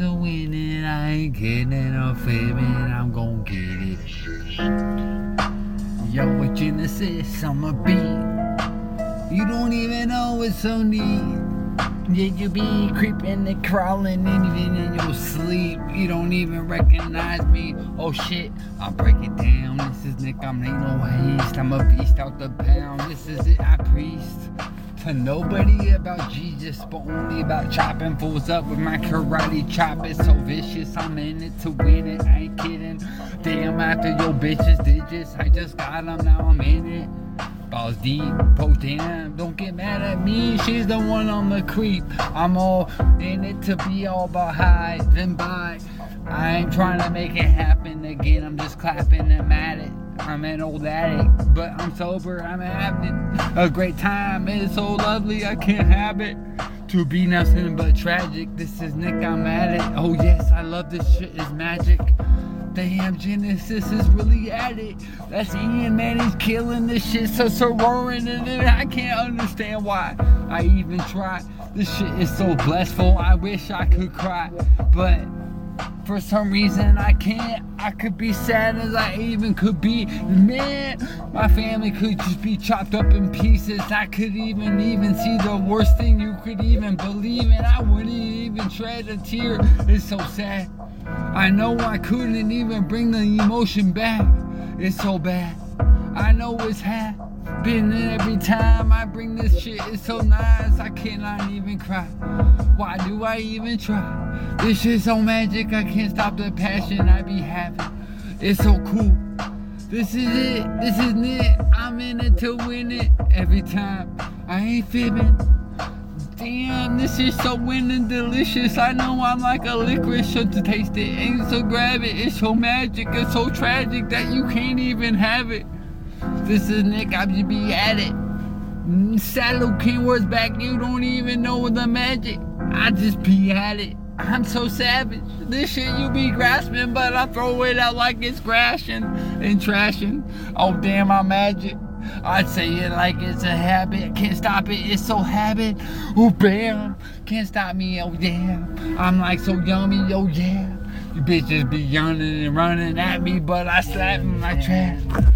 to win it. I ain't kidding or fibbing. I'm gon' get it. Yo, with Genesis, I'm a beat. You don't even know it's so neat. Yeah, you be creeping and crawling and even in your sleep. You don't even recognize me. Oh shit, I'll break it down. This is Nick, I'm ain't no haste. I'm a beast out the pound. This is it, I priest. To nobody about Jesus, but only about chopping fools up with my karate chop. It's so vicious, I'm in it to win it. I ain't kidding. Damn, after your bitches digits, I just got them, now I'm in it. Balls deep, post damn, don't get mad at me. She's the one on the creep. I'm all in it to be all about high, then by. I ain't trying to make it happen again. I'm just clapping and at it. I'm an old addict, but I'm sober. I'm having a great time. It's so lovely, I can't have it. To be nothing but tragic. This is Nick, I'm at it. Oh yes, I love this shit. it's magic. Damn, Genesis is really at it. That's Ian, man, he's killing this shit. So, so roaring in it. I can't understand why I even try. This shit is so blissful. I wish I could cry, but for some reason I can't. I could be sad as I even could be. Man, my family could just be chopped up in pieces. I could even even see the worst thing you could even believe in. I wouldn't even shed a tear. It's so sad. I know I couldn't even bring the emotion back. It's so bad. I know it's happening every time I bring this shit. It's so nice. I cannot even cry. Why do I even try? This shit's so magic. I can't stop the passion I be having. It's so cool. This is it. This is it. I'm in it to win it every time. I ain't fibbing. Damn, this is so winning delicious. I know I'm like a licorice, so to taste it and so grab it. It's so magic, it's so tragic that you can't even have it. This is Nick, I just be at it. Salohcin Wurdzback, you don't even know the magic. I just be at it. I'm so savage. This shit you be grasping, but I throw it out like it's crashing and trashing. Oh damn, I'm magic. I'd say it like it's a habit. Can't stop it, it's so habit. Oh bam, can't stop me, oh yeah. I'm like so yummy, oh yeah. You bitches be yawning and running at me, but I slap them, I trap.